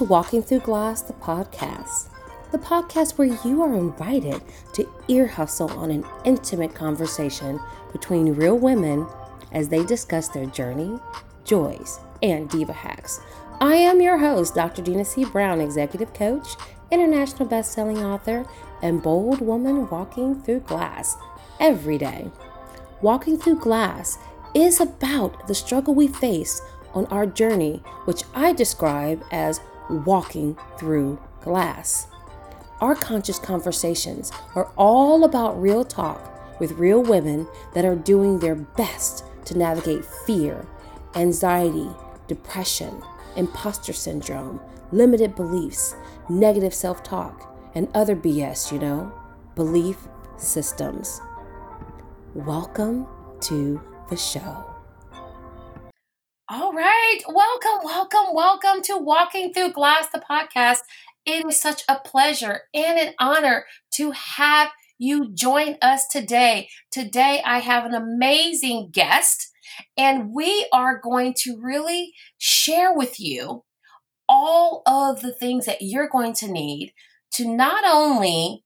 to Walking Through Glass, the podcast. The podcast where you are invited to ear hustle on an intimate conversation between real women as they discuss their journey, joys, and diva hacks. I am your host, Dr. Dina C. Brown, executive coach, international best-selling author, and bold woman walking through glass every day. Walking Through Glass is about the struggle we face on our journey, which I describe as walking through glass. Our conscious conversations are all about real talk with real women that are doing their best to navigate fear, anxiety, depression, imposter syndrome, limited beliefs, negative self talk, and other BS, you know, belief systems. Welcome to the show. All right. Welcome, welcome, welcome to Walking Through Glass, the podcast. It is such a pleasure and an honor to have you join us today. Today, I have an amazing guest, and we are going to really share with you all of the things that you're going to need to not only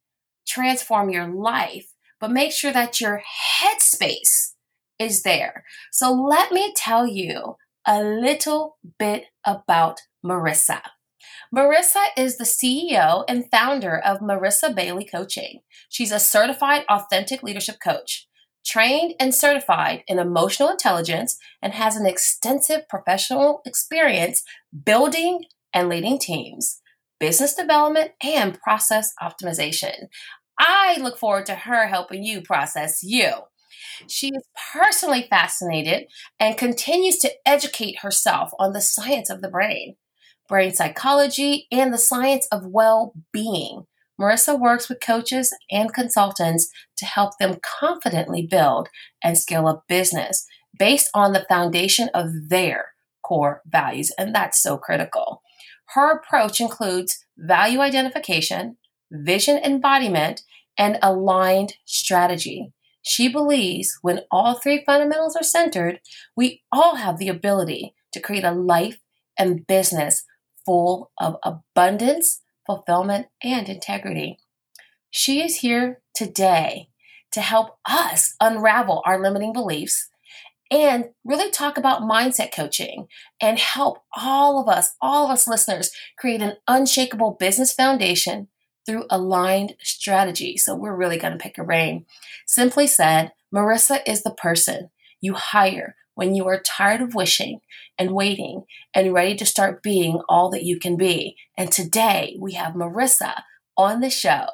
transform your life, but make sure that your headspace is there. So, let me tell you a little bit about Marissa. Marissa is the CEO and founder of Marissa Bailey Coaching. She's a certified authentic leadership coach, trained and certified in emotional intelligence, and has an extensive professional experience building and leading teams, business development, and process optimization. I look forward to her helping you process you. She is personally fascinated and continues to educate herself on the science of the brain, brain psychology, and the science of well being. Marissa works with coaches and consultants to help them confidently build and scale a business based on the foundation of their core values. And that's so critical. Her approach includes value identification, vision embodiment, and aligned strategy. She believes when all three fundamentals are centered, we all have the ability to create a life and business full of abundance, fulfillment, and integrity. She is here today to help us unravel our limiting beliefs and really talk about mindset coaching and help all of us, all of us listeners, create an unshakable business foundation through aligned strategy. So we're really going to pick a brain. Simply said, Marissa is the person you hire when you are tired of wishing and waiting and ready to start being all that you can be. And today we have Marissa on the show.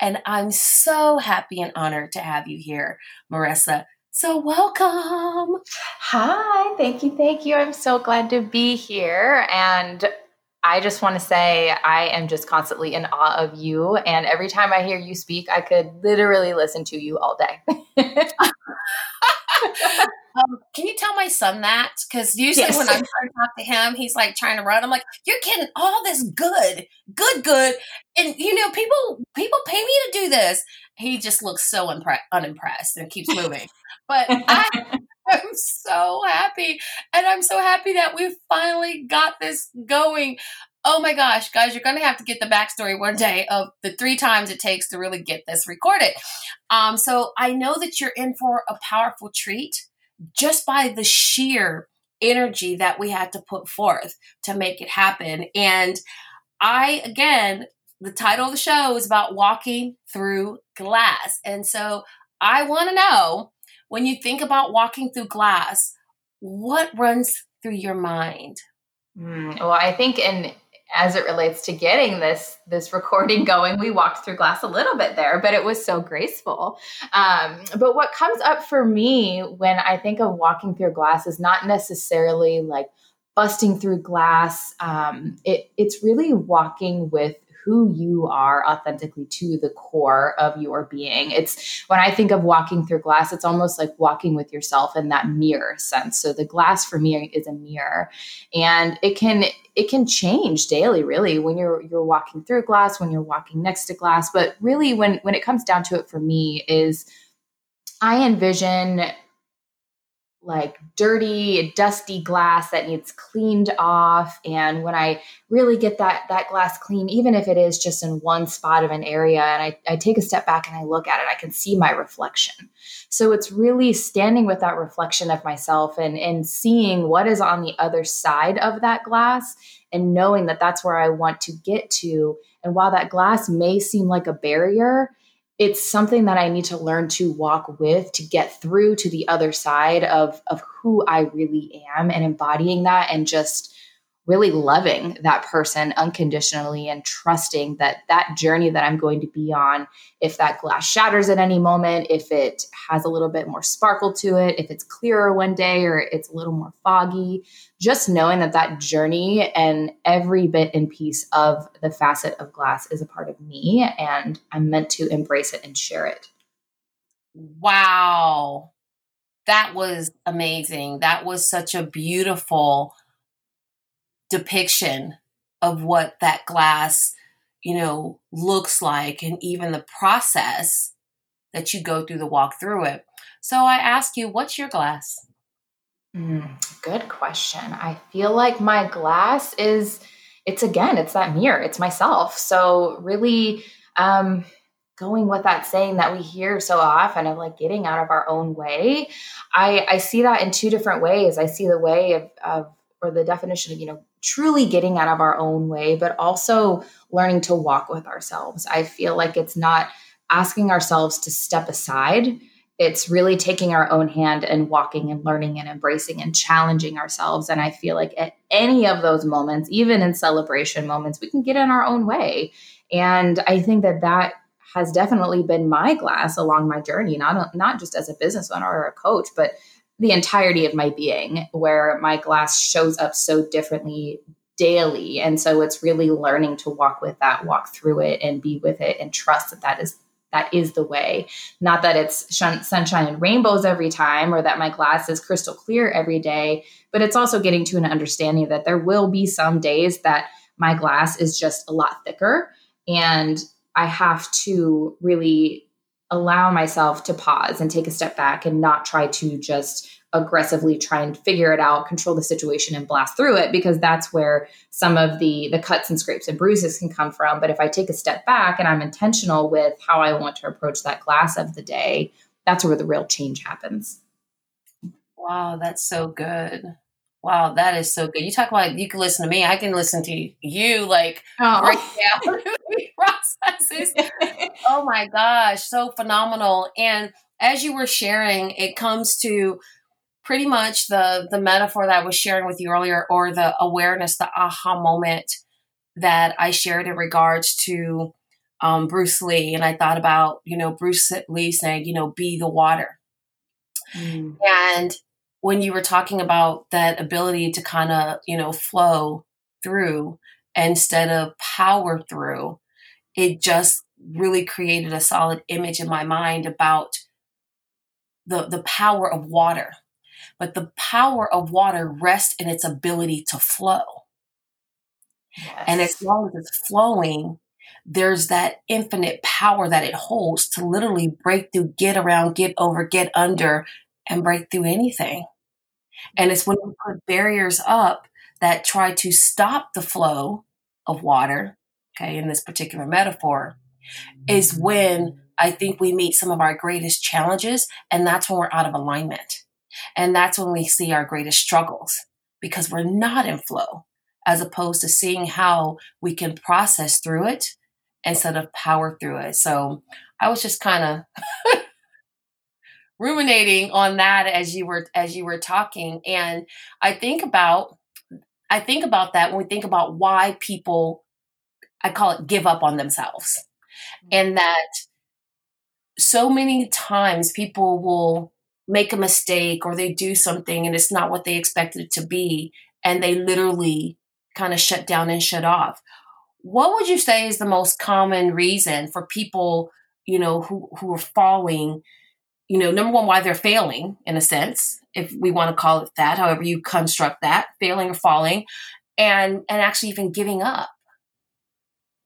And I'm so happy and honored to have you here, Marissa. So, welcome. Hi, thank you, thank you. I'm so glad to be here. And I just want to say I am just constantly in awe of you. And every time I hear you speak, I could literally listen to you all day. Um, can you tell my son that? Because usually Yes. when I'm trying to talk to him, he's like trying to run. I'm like, "You're getting all this good, good, good," and you know, people people pay me to do this. He just looks so impre- unimpressed and keeps moving. but I am so happy, and I'm so happy that we finally got this going. Oh my gosh, guys, you're going to have to get the backstory one day of the three times it takes to really get this recorded. Um, so I know that you're in for a powerful treat just by the sheer energy that we had to put forth to make it happen. And I, again, the title of the show is about walking through glass. And so I want to know when you think about walking through glass, what runs through your mind? Mm, well, I think in as it relates to getting this this recording going we walked through glass a little bit there but it was so graceful um, but what comes up for me when i think of walking through glass is not necessarily like busting through glass um, it, it's really walking with who you are authentically to the core of your being. It's when I think of walking through glass, it's almost like walking with yourself in that mirror sense. So the glass for me is a mirror and it can it can change daily really when you're you're walking through glass, when you're walking next to glass, but really when when it comes down to it for me is I envision like dirty, dusty glass that needs cleaned off. And when I really get that that glass clean, even if it is just in one spot of an area, and I, I take a step back and I look at it, I can see my reflection. So it's really standing with that reflection of myself and and seeing what is on the other side of that glass and knowing that that's where I want to get to. And while that glass may seem like a barrier, it's something that I need to learn to walk with to get through to the other side of of who I really am and embodying that and just really loving that person unconditionally and trusting that that journey that I'm going to be on, if that glass shatters at any moment, if it has a little bit more sparkle to it, if it's clearer one day or it's a little more foggy, just knowing that that journey and every bit and piece of the facet of glass is a part of me and I'm meant to embrace it and share it. Wow. That was amazing. That was such a beautiful depiction of what that glass, you know, looks like and even the process that you go through to walk through it. So I ask you, what's your glass? Mm, good question. I feel like my glass is, it's again, it's that mirror, it's myself. So really, um, going with that saying that we hear so often of like getting out of our own way i i see that in two different ways i see the way of, of or the definition of you know truly getting out of our own way, but also learning to walk with ourselves. I feel like it's not asking ourselves to step aside. It's really taking our own hand and walking and learning and embracing and challenging ourselves. And I feel like at any of those moments, even in celebration moments, we can get in our own way. And I think that that has definitely been my glass along my journey, not, not just as a business owner or a coach, but the entirety of my being where my glass shows up so differently daily. And so it's really learning to walk with that walk through it and be with it and trust that that is that is the way. Not that it's sunshine and rainbows every time or that my glass is crystal clear every day but it's also getting to an understanding that there will be some days that my glass is just a lot thicker and i have to really allow myself to pause and take a step back and not try to just aggressively try and figure it out control the situation and blast through it because that's where some of the the cuts and scrapes and bruises can come from. But if i take a step back and i'm intentional with how i want to approach that glass of the day that's where the real change happens. Wow that's so good Wow, that is so good. You talk about you can listen to me. I can listen to you like oh. break down processes. oh my gosh, so phenomenal. And as you were sharing, it comes to pretty much the the metaphor that I was sharing with you earlier, or the awareness, the aha moment that I shared in regards to um, Bruce Lee. And I thought about, you know, Bruce Lee saying, you know, be the water. Mm. And when you were talking about that ability to kind of, you know, flow through instead of power through, it just really created a solid image in my mind about the the power of water. But the power of water rests in its ability to flow. Yes. And as long as it's flowing, there's that infinite power that it holds to literally break through, get around, get over, get under, and break through anything. And it's when we put barriers up that try to stop the flow of water, okay, in this particular metaphor, is when I think we meet some of our greatest challenges. And that's when we're out of alignment. And that's when we see our greatest struggles because we're not in flow, as opposed to seeing how we can process through it instead of power through it. So I was just kind of ruminating on that as you were as you were talking. And I think about I think about that when we think about why people I call it give up on themselves. Mm-hmm. And that so many times people will make a mistake or they do something and it's not what they expected it to be and they literally kind of shut down and shut off. What would you say is the most common reason for people you know who who are falling you know number one why they're failing in a sense if we want to call it that however you construct that failing or falling and and actually even giving up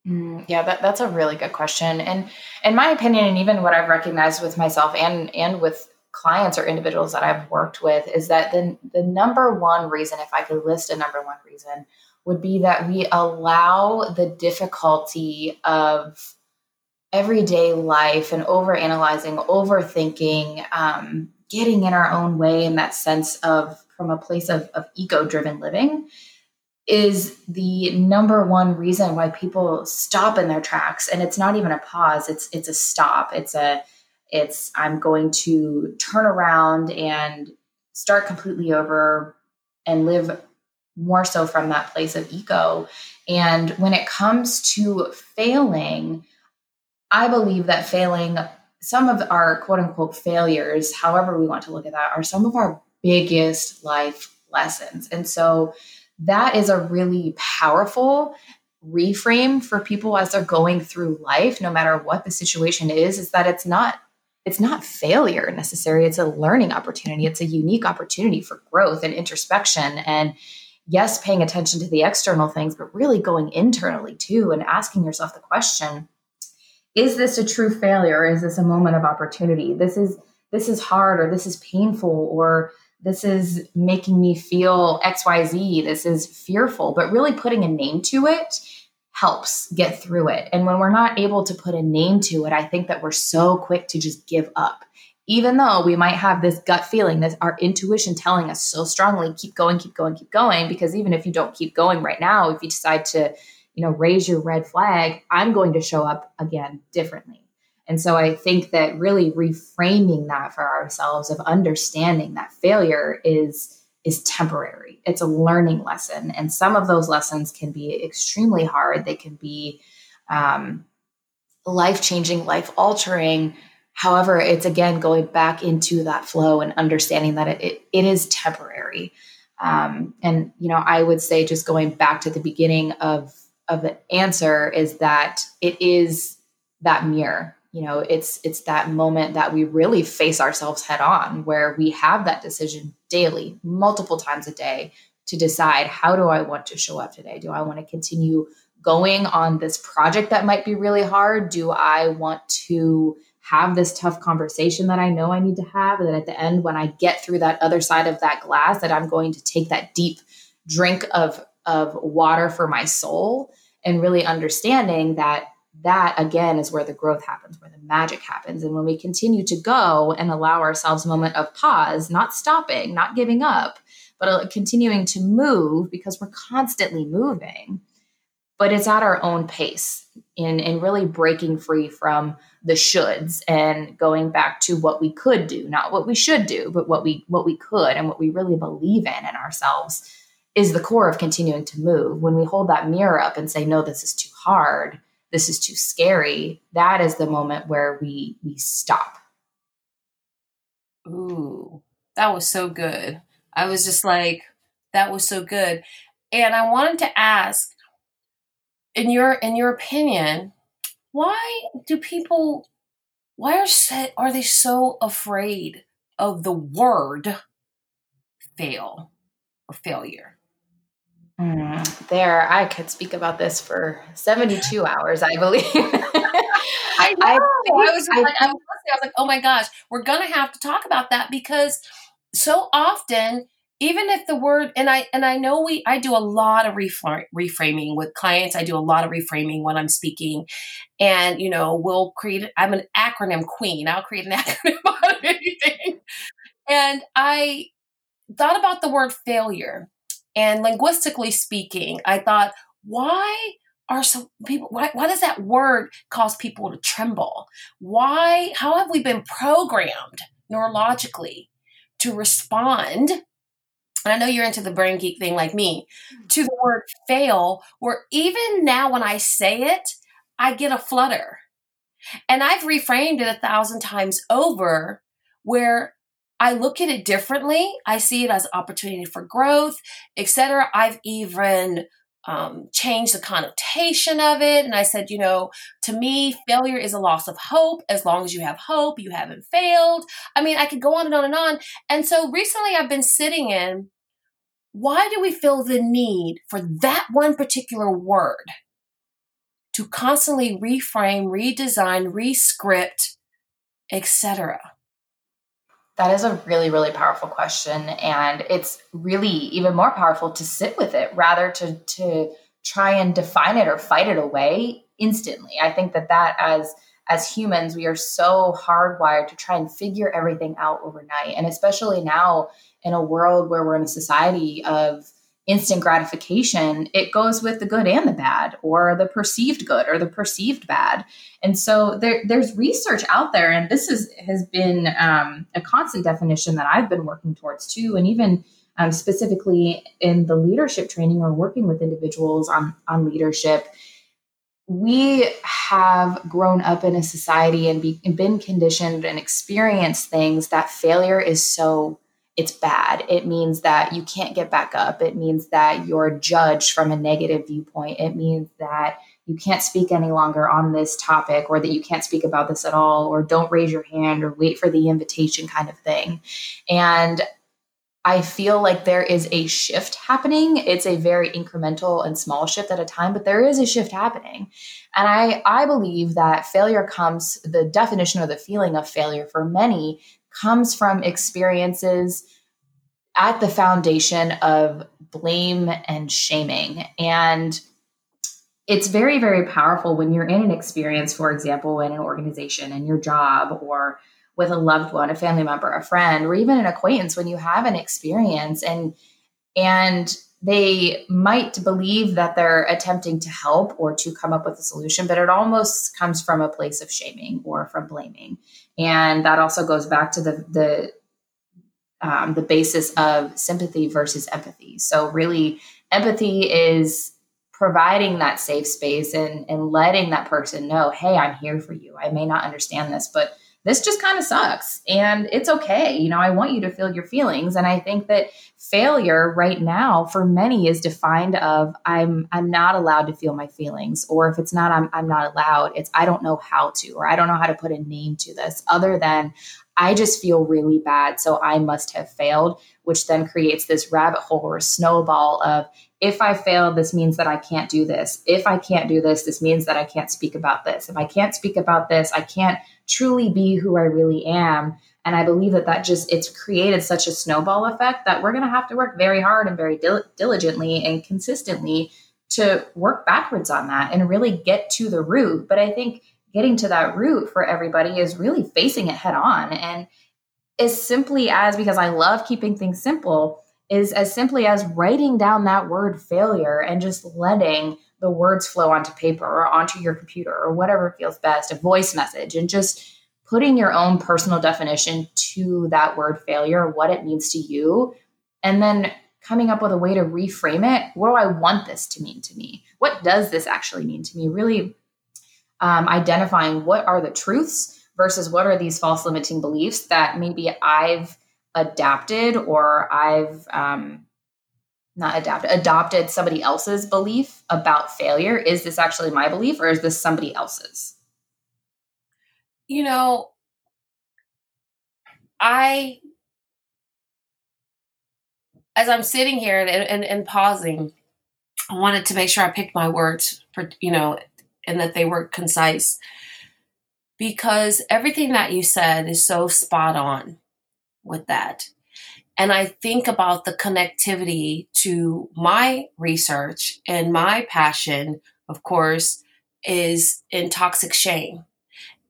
Mm, yeah, that, that's a really good question. And in my opinion, and even what I've recognized with myself and and with clients or individuals that I've worked with, is that the the number one reason, if I could list a number one reason, would be that we allow the difficulty of everyday life and over analyzing, overthinking, um, getting in our own way in that sense of from a place of, of ego driven living is the number one reason why people stop in their tracks. And it's not even a pause. It's it's a stop. It's a it's i'm going to turn around and start completely over and live more so from that place of ego. And when it comes to failing i believe that failing some of our quote unquote failures however we want to look at that are some of our biggest life lessons. And so that is a really powerful reframe for people as they're going through life no matter what the situation is is that it's not it's not failure necessarily it's a learning opportunity. It's a unique opportunity for growth and introspection and yes paying attention to the external things but really going internally too and asking yourself the question is this a true failure? Is this a moment of opportunity? This is this is hard or this is painful or this is making me feel xyz this is fearful but really putting a name to it helps get through it. And when we're not able to put a name to it i think that we're so quick to just give up. Even though we might have this gut feeling this our intuition telling us so strongly keep going keep going keep going because even if you don't keep going right now if you decide to you know raise your red flag i'm going to show up again differently and so I think that really reframing that for ourselves of understanding that failure is is temporary. It's a learning lesson, and some of those lessons can be extremely hard. They can be um, life changing, life altering. However, it's again going back into that flow and understanding that it, it, it is temporary. Um, and you know, I would say just going back to the beginning of of the answer is that it is that mirror. You know it's it's that moment that we really face ourselves head on where we have that decision daily multiple times a day to decide how do i want to show up today? Do i want to continue going on this project that might be really hard? Do i want to have this tough conversation that i know i need to have? And then at the end when i get through that other side of that glass that i'm going to take that deep drink of of water for my soul and really understanding that that again is where the growth happens, where the magic happens. And when we continue to go and allow ourselves a moment of pause, not stopping, not giving up, but uh, continuing to move because we're constantly moving, but it's at our own pace in, in really breaking free from the shoulds and going back to what we could do, not what we should do, but what we what we could and what we really believe in in ourselves is the core of continuing to move. When we hold that mirror up and say, no, this is too hard, this is too scary, that is the moment where we we stop. Ooh, that was so good. I was just like, that was so good. And I wanted to ask, in your in your opinion, why do people why are set are they so afraid of the word fail or failure? Mm, there, I could speak about this for 72 hours, I believe. I. I, I was I, like, I was, I was like, oh my gosh, we're going to have to talk about that because so often, even if the word, and I, and I know we, I do a lot of reframing with clients. I do a lot of reframing when I'm speaking and, you know, we'll create, I'm an acronym queen. I'll create an acronym out of anything. and I thought about the word failure. And linguistically speaking, I thought, why are so people why, why does that word cause people to tremble? Why how have we been programmed neurologically to respond and I know you're into the brain geek thing like me, hmm. to the word fail, where even now when I say it, I get a flutter. And I've reframed it a thousand times over where I look at it differently. I see it as opportunity for growth, etc. I've even um, changed the connotation of it. And I said, you know, to me, failure is a loss of hope. As long as you have hope, you haven't failed. I mean, I could go on and on and on. And so recently I've been sitting in why do we feel the need for that one particular word to constantly reframe, redesign, rescript, etc.? That is a really, really powerful question. And it's really even more powerful to sit with it rather to, to try and define it or fight it away instantly. I think that that as as humans, we are so hardwired to try and figure everything out overnight. And especially now in a world where we're in a society of instant gratification, it goes with the good and the bad, or the perceived good or the perceived bad. And so there, there's research out there, and this is, has been um, a constant definition that I've been working towards too. And even um, specifically in the leadership training or working with individuals on, on leadership, we have grown up in a society and, be, and been conditioned and experienced things that failure is so it's bad. It means that you can't get back up. It means that you're judged from a negative viewpoint. It means that you can't speak any longer on this topic or that you can't speak about this at all or don't raise your hand or wait for the invitation kind of thing. And I feel like there is a shift happening. It's a very incremental and small shift at a time, but there is a shift happening. And I, I believe that failure comes, the definition or the feeling of failure for many comes from experiences at the foundation of blame and shaming. And it's very, very powerful when you're in an experience, for example, in an organization, in your job, or with a loved one, a family member, a friend, or even an acquaintance, when you have an experience and and they might believe that they're attempting to help or to come up with a solution, but it almost comes from a place of shaming or from blaming. And that also goes back to the the um, the basis of sympathy versus empathy. So really, empathy is providing that safe space and and letting that person know, hey, I'm here for you. I may not understand this, but this just kind of sucks and it's okay. You know, I want you to feel your feelings. And I think that failure right now for many is defined of I'm I'm not allowed to feel my feelings. Or if it's not I'm I'm not allowed, it's I don't know how to, or I don't know how to put a name to this other than I just feel really bad. So I must have failed, which then creates this rabbit hole or snowball of if I fail, this means that I can't do this. If I can't do this, this means that I can't speak about this. If I can't speak about this, I can't truly be who I really am. And I believe that that just it's created such a snowball effect that we're going to have to work very hard and very dil- diligently and consistently to work backwards on that and really get to the root. But I think getting to that root for everybody is really facing it head on and as simply as because I love keeping things simple is as simply as writing down that word failure and just letting the words flow onto paper or onto your computer or whatever feels best, a voice message, and just putting your own personal definition to that word failure, what it means to you, and then coming up with a way to reframe it. What do I want this to mean to me? What does this actually mean to me? Really um, identifying what are the truths versus what are these false limiting beliefs that maybe I've adapted or I've um, not adapted, adopted somebody else's belief about failure. Is this actually my belief or is this somebody else's? You know, I, as I'm sitting here and, and, and pausing, I wanted to make sure I picked my words for, you know, and that they were concise because everything that you said is so spot on with that. And I think about the connectivity to my research and my passion, of course, is in toxic shame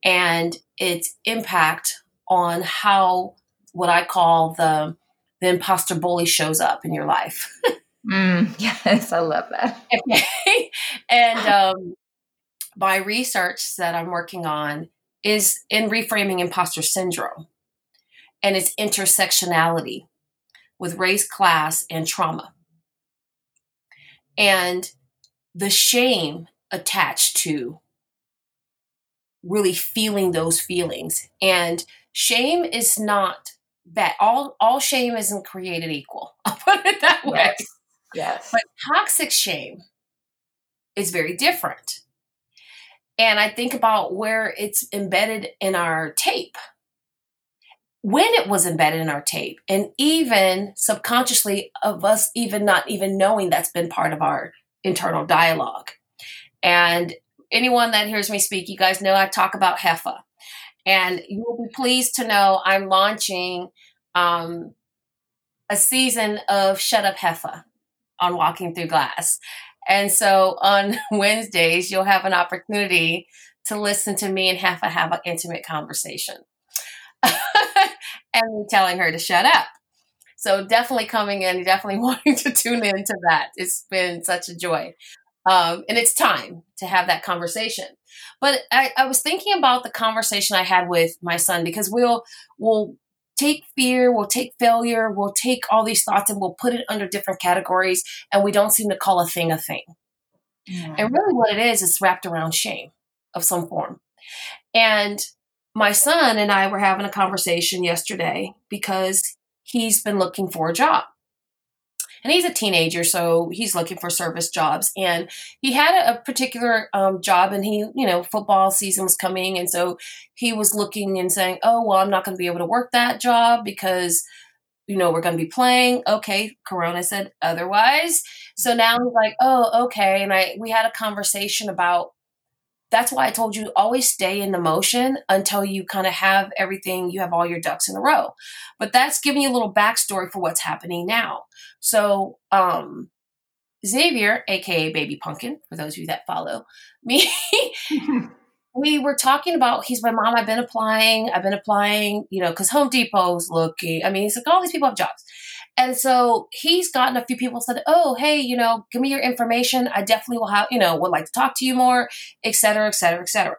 and its impact on how what I call the the imposter bully shows up in your life. mm, yes, I love that. okay. And um, my research that I'm working on is in reframing imposter syndrome and its intersectionality with race, class, and trauma. And the shame attached to really feeling those feelings. And shame is not bad. All all shame isn't created equal. I'll put it that way. Yes. yes. But toxic shame is very different. And I think about where it's embedded in our tape. When it was embedded in our tape, and even subconsciously of us even not even knowing that's been part of our internal dialogue. And anyone that hears me speak, you guys know I talk about HEFA. And you will be pleased to know I'm launching um, a season of Shut Up HEFA on Walking Through Glass. And so on Wednesdays, you'll have an opportunity to listen to me and HEFA have an intimate conversation. and me telling her to shut up. So definitely coming in, definitely wanting to tune into that. It's been such a joy. Um, and it's time to have that conversation. But I, I was thinking about the conversation I had with my son because we'll we'll take fear, we'll take failure, we'll take all these thoughts and we'll put it under different categories, and we don't seem to call a thing a thing. And really, what it is is wrapped around shame of some form. And my son and I were having a conversation yesterday because he's been looking for a job and he's a teenager, so he's looking for service jobs. And he had a, particular um, job, and he, you know, football season was coming, and so he was looking and saying, "Oh, well, I'm not going to be able to work that job because." You know, we're going to be playing. Okay, Corona said otherwise. So now he's like, oh, okay. And I we had a conversation about that's why I told you always stay in the motion until you kind of have everything, you have all your ducks in a row. But that's giving you a little backstory for what's happening now. So, um, Xavier, aka Baby Pumpkin, for those of you that follow me, we were talking about he's my mom. I've been applying, I've been applying, you know, because Home Depot's looking. I mean, he's like, all these people have jobs. And so he's gotten a few people said, "Oh, hey, you know, give me your information. I definitely will have, you know, would like to talk to you more, et cetera, et cetera, et cetera."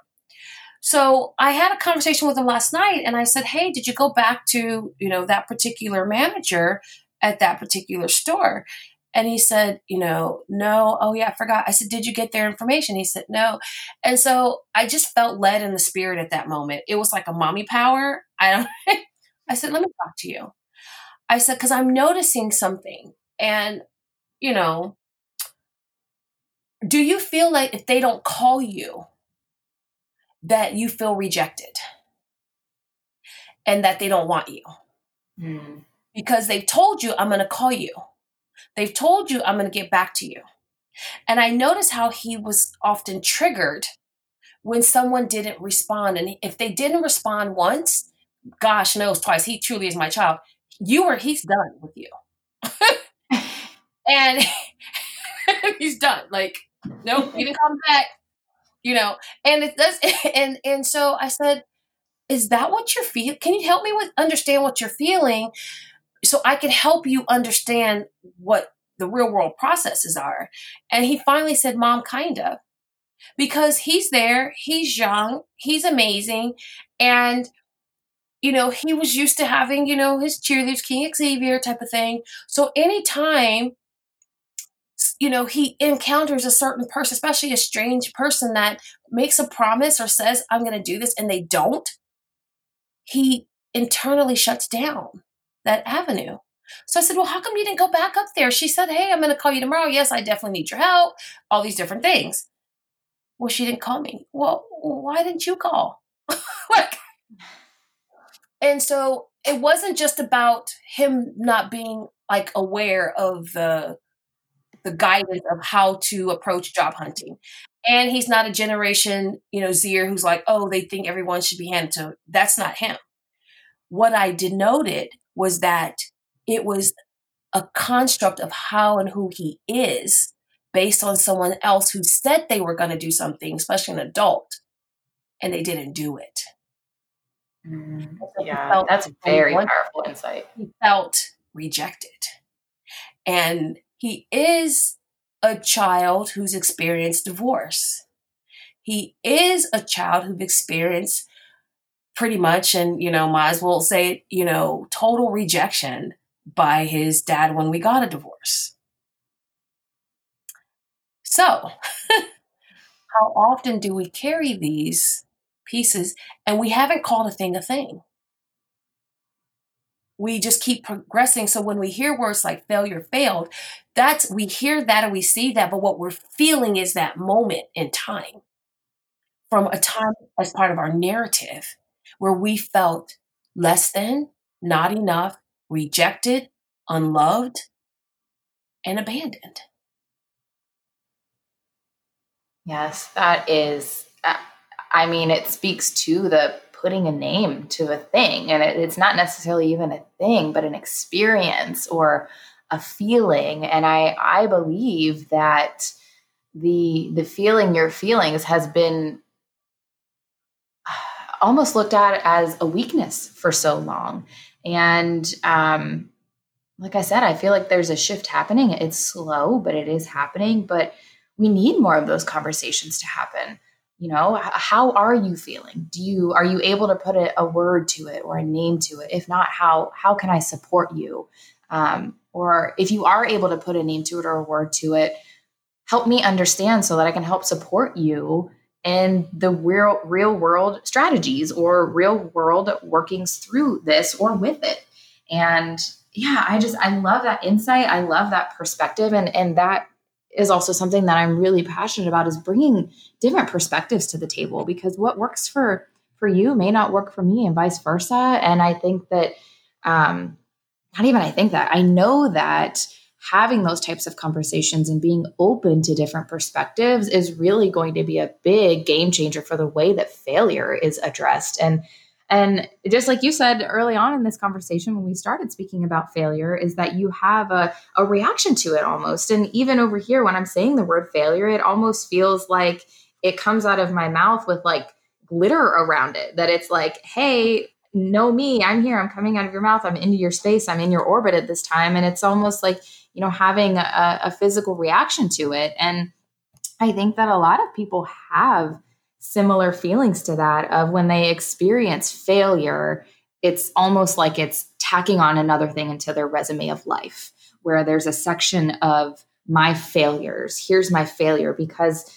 So I had a conversation with him last night, and I said, "Hey, did you go back to you know that particular manager at that particular store?" And he said, you know, no, oh yeah, I forgot. I said, did you get their information? He said, no. And so I just felt led in the spirit at that moment. It was like a mommy power. I don't, I said, let me talk to you. I said, because I'm noticing something. And, you know, do you feel like if they don't call you, that you feel rejected and that they don't want you? Mm. Because they've told you, I'm going to call you. They've told you, I'm going to get back to you. And I noticed how he was often triggered when someone didn't respond. And if they didn't respond once, gosh knows twice, he truly is my child you were he's done with you and he's done like nope he didn't come back you know and it does and and so i said is that what you're feeling can you help me with understand what you're feeling so i can help you understand what the real world processes are and he finally said mom kinda because he's there he's young he's amazing and you know, he was used to having, you know, his cheerleaders, King Xavier type of thing. So anytime, you know, he encounters a certain person, especially a strange person that makes a promise or says, I'm going to do this, and they don't, he internally shuts down that avenue. So I said, Well, how come you didn't go back up there? She said, Hey, I'm going to call you tomorrow. Yes, I definitely need your help. All these different things. Well, she didn't call me. Well, why didn't you call? like, and so it wasn't just about him not being like aware of the the guidance of how to approach job hunting. And he's not a generation, you know, Zier who's like, oh, they think everyone should be handed to. That's not him. What I denoted was that it was a construct of how and who he is based on someone else who said they were going to do something, especially an adult, and they didn't do it. Mm, yeah, that's very powerful insight. He felt rejected. And he is a child who's experienced divorce. He is a child who's experienced pretty much, and you know, might as well say, you know, total rejection by his dad when we got a divorce. So, how often do we carry these pieces and we haven't called a thing a thing? We just keep progressing. So when we hear words like failure, failed, that's we hear that and we see that, but what we're feeling is that moment in time from a time as part of our narrative where we felt less than, not enough, rejected, unloved, and abandoned. Yes, that is, uh, I mean, it speaks to the putting a name to a thing. And it, it's not necessarily even a thing, but an experience or a feeling. And I, I believe that the the feeling your feelings has been almost looked at as a weakness for so long. And um, like I said, I feel like there's a shift happening. It's slow, but it is happening. But we need more of those conversations to happen. You know, how are you feeling? Do you are you able to put a, a word to it or a name to it? If not, how how can I support you? Um, or if you are able to put a name to it or a word to it, help me understand so that I can help support you and the real real world strategies or real world workings through this or with it. And yeah i just i love that insight. I love that perspective. And and that is also something that i'm really passionate about is bringing different perspectives to the table because what works for for you may not work for me and vice versa. And i think that um not even i think that i know that having those types of conversations and being open to different perspectives is really going to be a big game changer for the way that failure is addressed. And and just like you said early on in this conversation when we started speaking about failure is that you have a, a reaction to it almost. And even over here when i'm saying the word failure it almost feels like it comes out of my mouth with like glitter around it that it's like hey know me i'm here i'm coming out of your mouth i'm into your space i'm in your orbit at this time. And it's almost like you know having a, a physical reaction to it. And i think that a lot of people have similar feelings to that of when they experience failure it's almost like it's tacking on another thing into their resume of life where there's a section of my failures. Here's my failure because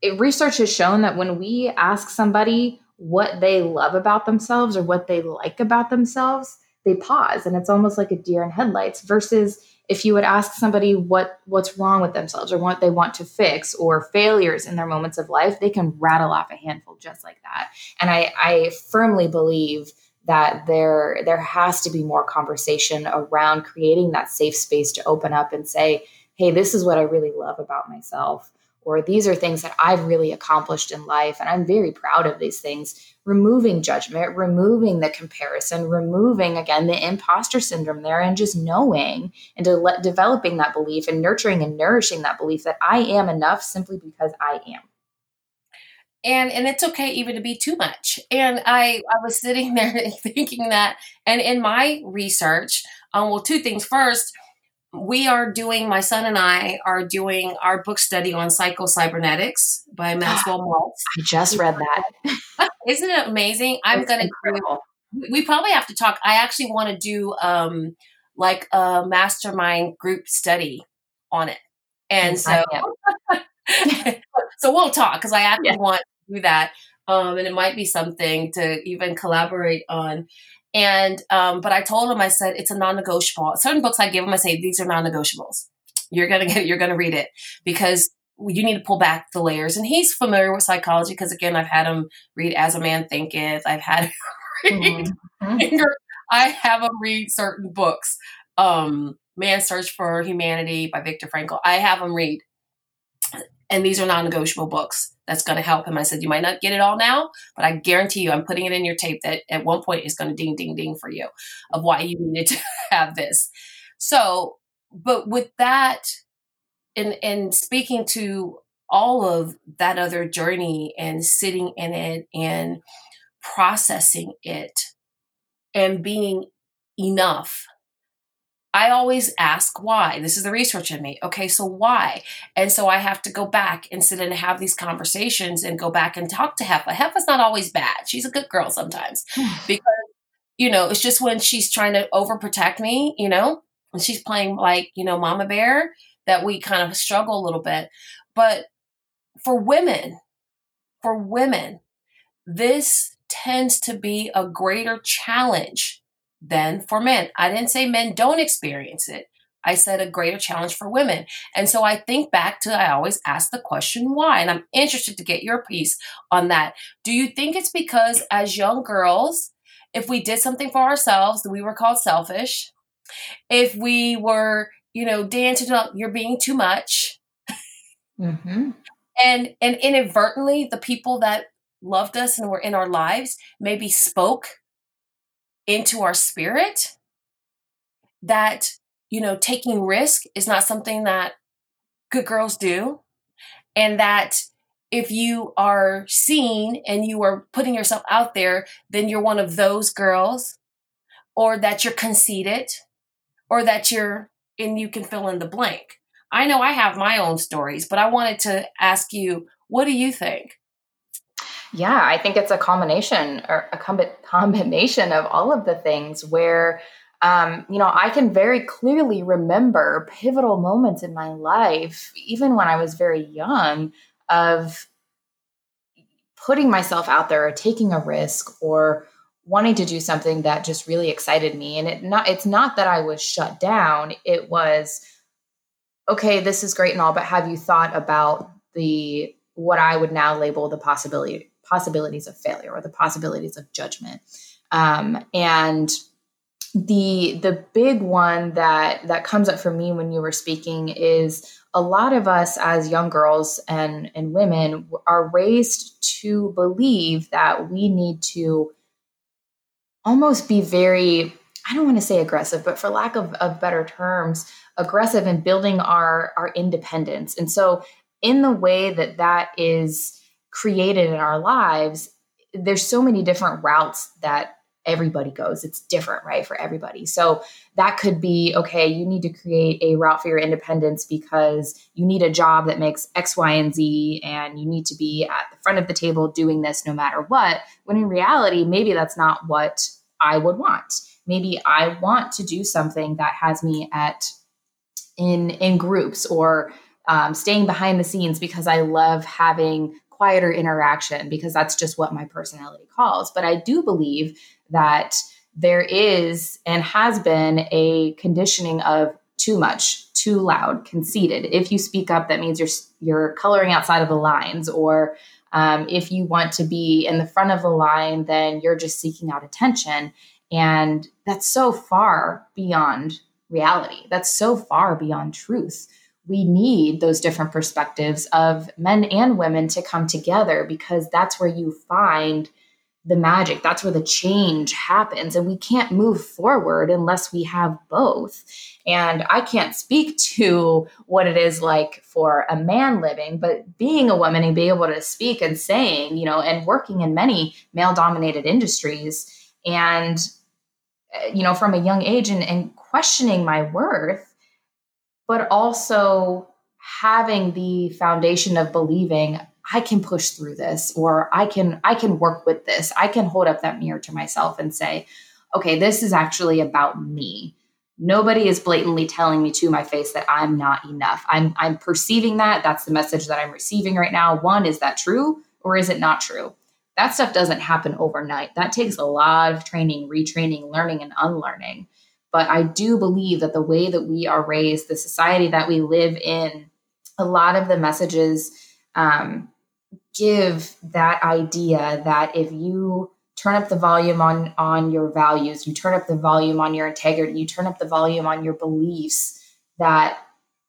it, research has shown that when we ask somebody what they love about themselves or what they like about themselves they pause and it's almost like a deer in headlights versus if you would ask somebody what what's wrong with themselves or what they want to fix or failures in their moments of life they can rattle off a handful just like that. And i i firmly believe that there there has to be more conversation around creating that safe space to open up and say hey this is what i really love about myself or these are things that I've really accomplished in life and I'm very proud of these things. Removing judgment, removing the comparison, removing again the imposter syndrome there, and just knowing and de- developing that belief and nurturing and nourishing that belief that I am enough simply because I am. And and it's okay even to be too much. And I I was sitting there thinking that, and in my research, um, well, two things. First, we are doing, my son and I are doing our book study on psycho-cybernetics by Maxwell Maltz. I just read that. Isn't it amazing? I'm going to, we probably have to talk. I actually want to do um, like a mastermind group study on it. And so, so we'll talk because I actually yeah. want to do that. Um, and it might be something to even collaborate on. And um, but I told him, I said it's a non-negotiable. Certain books I give him, I say these are non-negotiables. You're gonna get, you're gonna read it because you need to pull back the layers. And he's familiar with psychology because again, I've had him read As a Man Thinketh. I've had read, mm-hmm. I have him read certain books. Um, Man's Search for Humanity by Viktor Frankl. I have him read and these are non-negotiable books that's going to help him. I said you might not get it all now but i guarantee you i'm putting it in your tape that at one point is going to ding ding ding for you of why you needed to have this. So but with that and and speaking to all of that other journey and sitting in it and processing it and being enough I always ask why. This is the research in me. Okay, so why? And so I have to go back and sit and have these conversations and go back and talk to Heffa. Heffa's not always bad. She's a good girl sometimes hmm. because, you know, it's just when she's trying to overprotect me, you know, and she's playing like, you know, mama bear that we kind of struggle a little bit. But for women, for women, this tends to be a greater challenge than for men. I didn't say men don't experience it. I said a greater challenge for women. And so I think back to I always ask the question why. And I'm interested to get your piece on that. Do you think it's because as young girls, if we did something for ourselves, we were called selfish? If we were, you know, dancing up, you're being too much. Mm-hmm. And and inadvertently, the people that loved us and were in our lives maybe spoke into our spirit that you know taking risk is not something that good girls do. And that if you are seen and you are putting yourself out there then you're one of those girls or that you're conceited or that you're and you can fill in the blank. I know i have my own stories but i wanted to ask you what do you think yeah, I think it's a combination or a combination of all of the things where, um, you know, I can very clearly remember pivotal moments in my life, even when I was very young, of putting myself out there or taking a risk or wanting to do something that just really excited me. And it not it's not that I was shut down. It was, okay, this is great and all, but have you thought about the what I would now label the possibility possibilities of failure or the possibilities of judgment. Um, and the the big one that that comes up for me when you were speaking is a lot of us as young girls and and women are raised to believe that we need to almost be very I don't want to say aggressive, but for lack of, of better terms, aggressive in building our our independence. And so in the way that that is created in our lives, there's so many different routes that everybody goes. It's different, right, for everybody. So that could be okay, you need to create a route for your independence because you need a job that makes X, Y, and Z, and you need to be at the front of the table doing this no matter what. When in reality, maybe that's not what I would want. Maybe I want to do something that has me at in in groups or um, staying behind the scenes because I love having quieter interaction because that's just what my personality calls. But I do believe that there is and has been a conditioning of too much, too loud, conceited. If you speak up, that means you're you're coloring outside of the lines, or um, if you want to be in the front of the line, then you're just seeking out attention, and that's so far beyond reality. That's so far beyond truth we need those different perspectives of men and women to come together because that's where you find the magic. That's where the change happens. And we can't move forward unless we have both. And I can't speak to what it is like for a man living, but being a woman and being able to speak and saying, you know, and working in many male dominated industries and, uh, you know, from a young age and, and questioning my worth but also having the foundation of believing I can push through this or I can I can work with this. I can hold up that mirror to myself and say, okay, this is actually about me. Nobody is blatantly telling me to my face that I'm not enough. I'm I'm perceiving that. That's the message that I'm receiving right now. One, is that true or is it not true? That stuff doesn't happen overnight. That takes a lot of training, retraining, learning and unlearning. But I do believe that the way that we are raised, the society that we live in, a lot of the messages um, give that idea that if you turn up the volume on on your values you turn up the volume on your integrity you turn up the volume on your beliefs that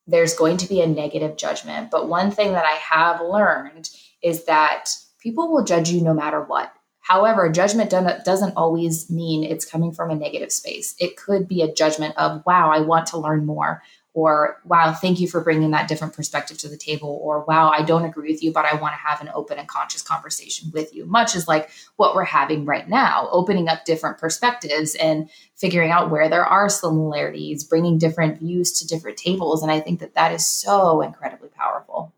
there's going to be a negative judgment. But one thing that i have learned is that people will judge you no matter what However, judgment doesn't always mean it's coming from a negative space. It could be a judgment of, wow, I want to learn more, or wow, thank you for bringing that different perspective to the table, or wow, I don't agree with you, but I want to have an open and conscious conversation with you, much as like what we're having right now, opening up different perspectives and figuring out where there are similarities, bringing different views to different tables. And I think that that is so incredibly powerful.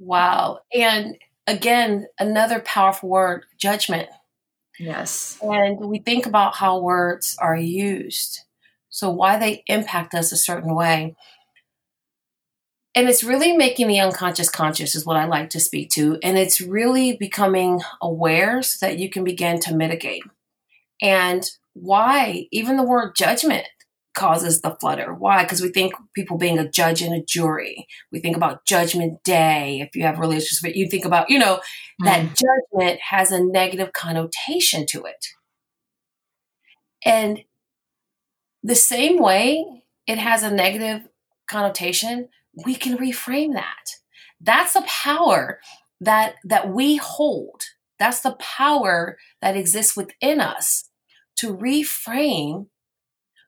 Wow. And again, another powerful word judgment. Yes. And we think about how words are used. So, why they impact us a certain way. And it's really making the unconscious conscious, is what I like to speak to. And it's really becoming aware so that you can begin to mitigate. And why, even the word judgment causes the flutter. Why? Because we think people being a judge and a jury. We think about judgment day. If you have religious, but you think about, you know, mm. that judgment has a negative connotation to it. And the same way it has a negative connotation, we can reframe that. That's the power that that we hold. That's the power that exists within us to reframe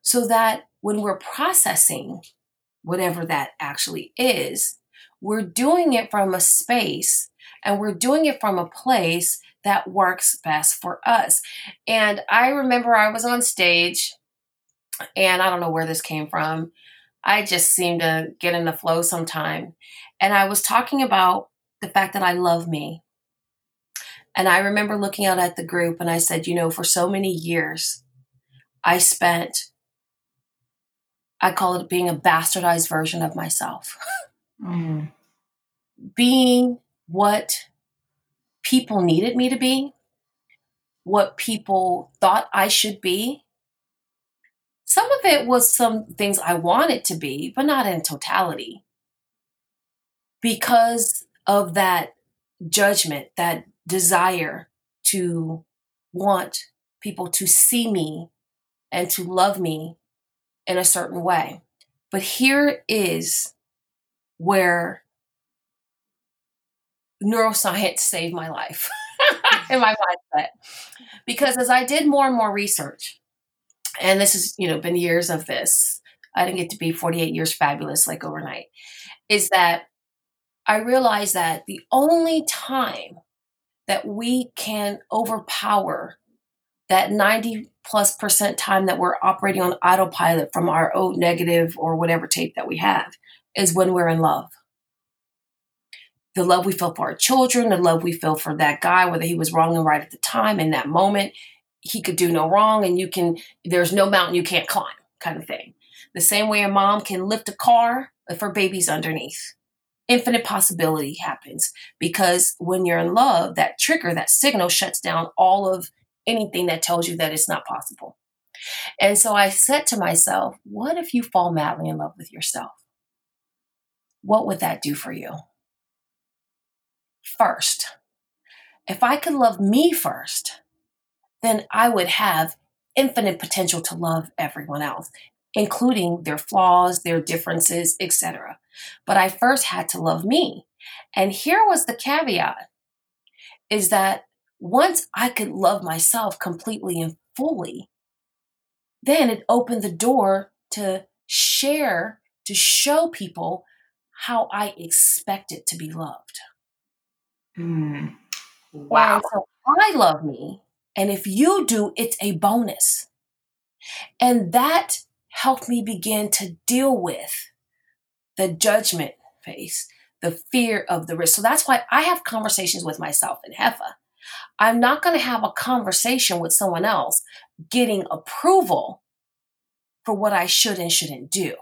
so that when we're processing whatever that actually is, we're doing it from a space and we're doing it from a place that works best for us. And I remember I was on stage and I don't know where this came from. I just seem to get in the flow sometime. And I was talking about the fact that I love me. And I remember looking out at the group and I said, you know, for so many years, I spent I call it being a bastardized version of myself. mm. Being what people needed me to be, what people thought I should be. Some of it was some things I wanted to be, but not in totality. Because of that judgment, that desire to want people to see me and to love me in a certain way. But here is where neuroscience saved my life in my mindset. Because as I did more and more research, and this has, you know, been years of this, I didn't get to be 48 years fabulous like overnight, is that I realized that the only time that we can overpower that 90 plus percent time that we're operating on autopilot from our O negative or whatever tape that we have is when we're in love. The love we feel for our children, the love we feel for that guy, whether he was wrong and right at the time in that moment, he could do no wrong, and you can, there's no mountain you can't climb, kind of thing. The same way a mom can lift a car if her baby's underneath. Infinite possibility happens because when you're in love, that trigger, that signal shuts down all of anything that tells you that it's not possible. And so I said to myself, what if you fall madly in love with yourself? What would that do for you? First, if I could love me first, then I would have infinite potential to love everyone else, including their flaws, their differences, etc. But I first had to love me. And here was the caveat is that once I could love myself completely and fully, then it opened the door to share, to show people how I expected to be loved. Mm. Wow. And so I love me. And if you do, it's a bonus. And that helped me begin to deal with the judgment phase, the fear of the risk. So that's why I have conversations with myself and Heffa I'm not going to have a conversation with someone else getting approval for what I should and shouldn't do.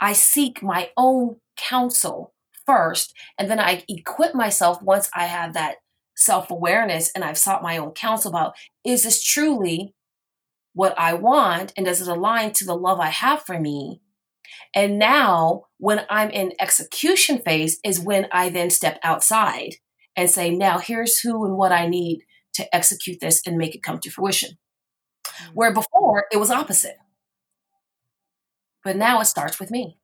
I seek my own counsel first, and then I equip myself once I have that self awareness and I've sought my own counsel about is this truly what I want and does it align to the love I have for me? And now, when I'm in execution phase, is when I then step outside and say, now here's who and what I need to execute this and make it come to fruition. Mm-hmm. Where before it was opposite. But now it starts with me.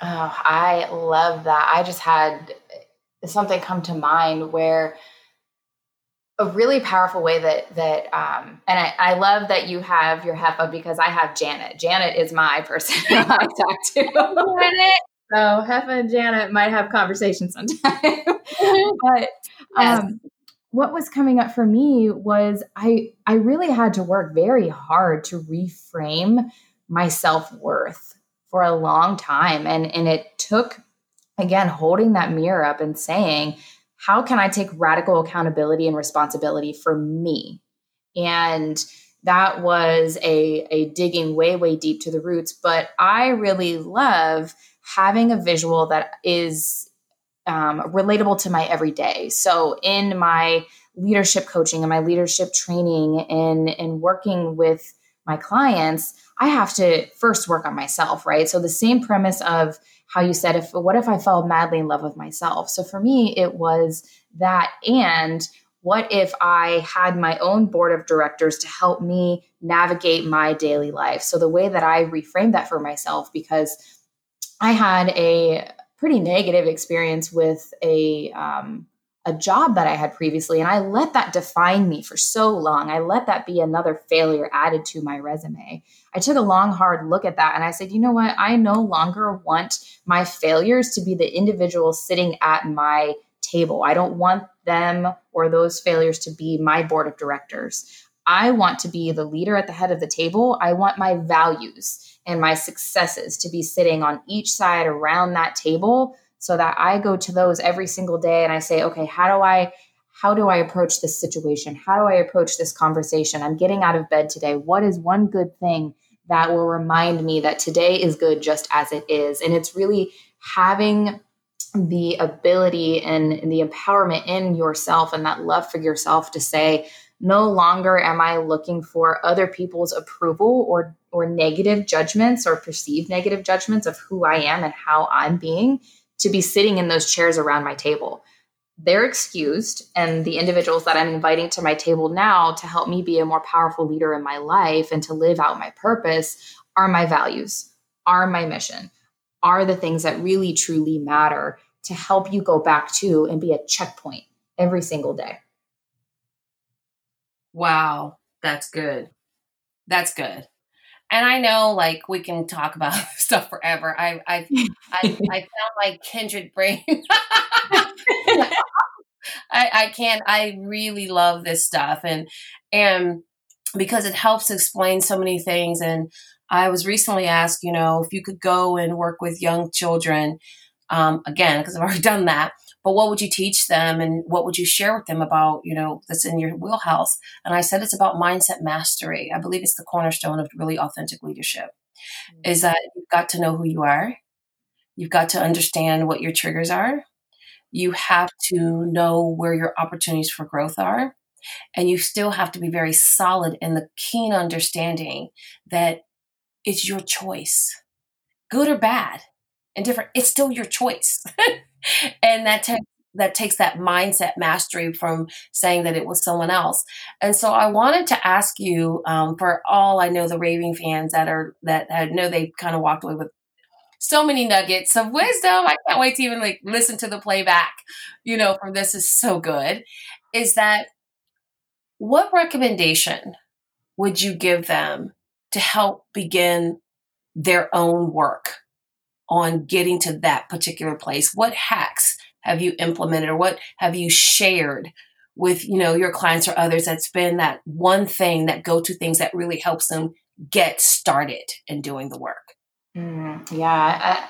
Oh, I love that. I just had something come to mind where a really powerful way that that um, and I, I love that you have your Heffa because I have Janet. Janet is my person I talk to. Janet. So Heffa and Janet might have conversations sometime. but yes. um, what was coming up for me was I I really had to work very hard to reframe my self-worth for a long time. And and it took again holding that mirror up and saying, how can I take radical accountability and responsibility for me? And that was a, a digging way, way deep to the roots. But I really love having a visual that is um, relatable to my everyday. So in my leadership coaching and my leadership training and, and working with my clients, I have to first work on myself, right? So the same premise of how you said, if what if I fell madly in love with myself? So for me, it was that and what if I had my own board of directors to help me navigate my daily life? So the way that I reframed that for myself, because I had a pretty negative experience with a um, a job that I had previously, and I let that define me for so long. I let that be another failure added to my resume. I took a long, hard look at that and I said, you know what? I no longer want my failures to be the individual sitting at my table. I don't want them or those failures to be my board of directors. I want to be the leader at the head of the table. I want my values and my successes to be sitting on each side around that table so that I go to those every single day and I say, okay, how do I how do I approach this situation? How do I approach this conversation? I'm getting out of bed today. What is one good thing that will remind me that today is good just as it is? And it's really having the ability and, and the empowerment in yourself and that love for yourself to say, no longer am I looking for other people's approval or or negative judgments or perceived negative judgments of who I am and how I'm being to be sitting in those chairs around my table. They're excused, and the individuals that I'm inviting to my table now to help me be a more powerful leader in my life and to live out my purpose are my values, are my mission, are the things that really truly matter to help you go back to and be a checkpoint every single day. Wow, that's good. That's good and I know like we can talk about stuff forever. I I I, I found my kindred brain. I, I can't. I really love this stuff, and and because it helps explain so many things. And I was recently asked, you know, if you could go and work with young children, um, again, because I've already done that but what would you teach them and what would you share with them about you know that's in your wheelhouse? And i said it's about mindset mastery. I believe it's the cornerstone of really authentic leadership mm-hmm. is that you've got to know who you are. You've got to understand what your triggers are. You have to know where your opportunities for growth are. And you still have to be very solid in the keen understanding that it's your choice good or bad and different it's still your choice and that takes that takes that mindset mastery from saying that it was someone else. And so I wanted to ask you, um, for all I know, the raving fans that are that I know they kind of walked away with so many nuggets of wisdom. I can't wait to even like listen to the playback. You know, from this is so good. Is that what recommendation would you give them to help begin their own work on getting to that particular place? What hacks have you implemented or what have you shared with, you know, your clients or others that's been that one thing, that go-to things that really helps them get started in doing the work? Mm, yeah, I,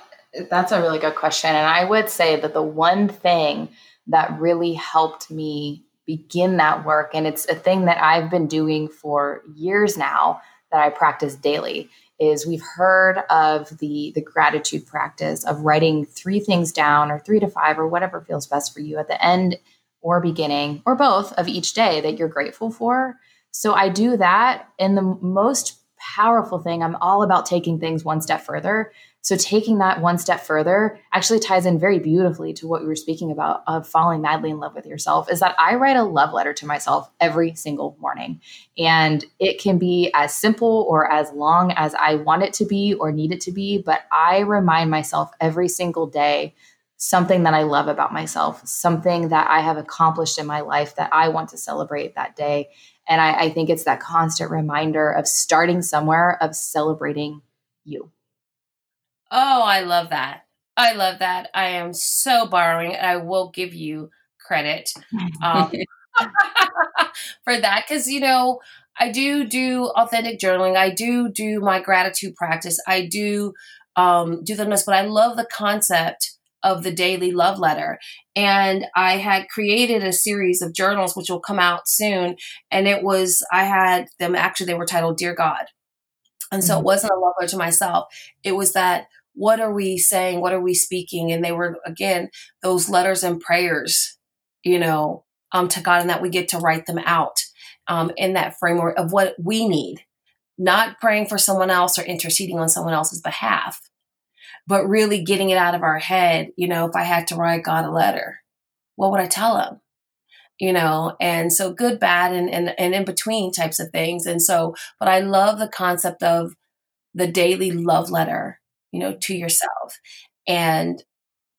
that's a really good question. And I would say that the one thing that really helped me begin that work, and it's a thing that I've been doing for years now that I practice daily, is we've heard of the the gratitude practice of writing three things down or three to five or whatever feels best for you at the end or beginning or both of each day that you're grateful for. So I do that and the most powerful thing I'm all about taking things one step further. So taking that one step further actually ties in very beautifully to what we were speaking about of falling madly in love with yourself is that I write a love letter to myself every single morning. And it can be as simple or as long as I want it to be or need it to be, but I remind myself every single day something that I love about myself, something that I have accomplished in my life that I want to celebrate that day. And I, I think it's that constant reminder of starting somewhere, of celebrating you. Oh, I love that. I love that. I am so borrowing. And I will give you credit um, for that because, you know, I do do authentic journaling. I do do my gratitude practice. I do um, do the most, but I love the concept of the daily love letter. And I had created a series of journals, which will come out soon. And it was, I had them actually, they were titled Dear God. And so mm-hmm. it wasn't a love letter to myself. It was that, what are we saying? What are we speaking? And they were, again, those letters and prayers, you know, um, to God, and that we get to write them out um, in that framework of what we need, not praying for someone else or interceding on someone else's behalf, but really getting it out of our head. You know, if I had to write God a letter, what would I tell him? You know, and so good, bad, and, and, and in between types of things. And so, but I love the concept of the daily love letter, you know, to yourself. And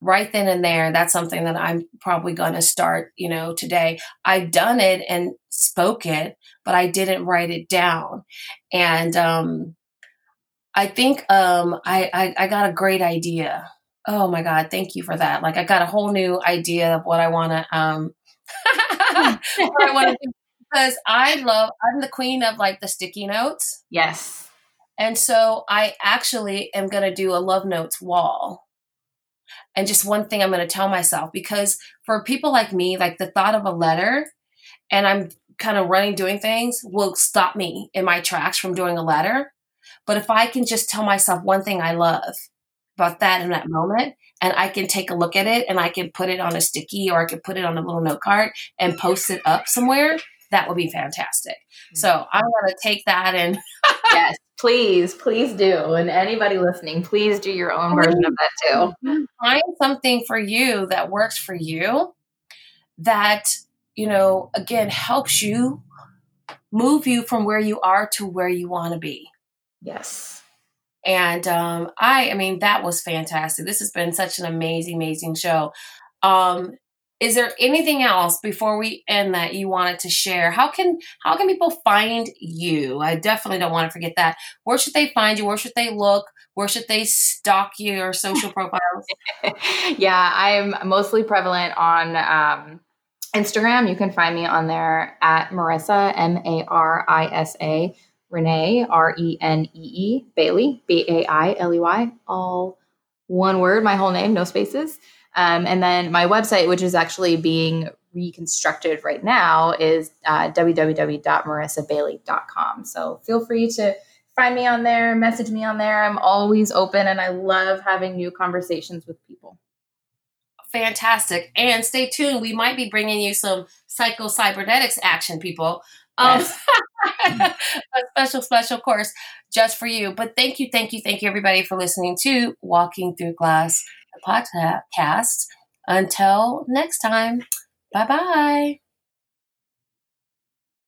right then and there, that's something that I'm probably going to start, you know, today. I've done it and spoke it, but I didn't write it down. And, um, I think um, I, I, I got a great idea. Oh my God, thank you for that. Like I got a whole new idea of what I want to um, what I want to do because I love. I'm the queen of like the sticky notes. Yes. And so I actually am going to do a love notes wall. And just one thing I'm going to tell myself because for people like me, like the thought of a letter and I'm kind of running doing things will stop me in my tracks from doing a letter. But if I can just tell myself one thing I love about that in that moment, and I can take a look at it and I can put it on a sticky or I can put it on a little note card and post it up somewhere, that would be fantastic. Mm-hmm. So I'm going to take that and. yes, please, please do. And anybody listening, please do your own version of that too. Find something for you that works for you that, you know, again, helps you move you from where you are to where you want to be. Yes. And um, I, I mean, that was fantastic. This has been such an amazing, amazing show. Um, is there anything else before we end that you wanted to share? How can how can people find you? I definitely don't want to forget that. Where should they find you? Where should they look? Where should they stalk your social profiles? Yeah i'm mostly prevalent on um, instagram. You can find me on there at marisa m-a-r-i-s-a Renee, R E N E E, Bailey, B A I L E Y, all one word, my whole name, no spaces. Um, and then my website, which is actually being reconstructed right now, is uh, www.marisabailey.com. So feel free to find me on there, message me on there. I'm always open and I love having new conversations with people. Fantastic. And stay tuned. We might be bringing you some psycho cybernetics action, people. Um, yes. a special, special course just for you. But thank you, thank you, thank you, everybody, for listening to Walking Through Glass, podcast. Until next time, bye bye.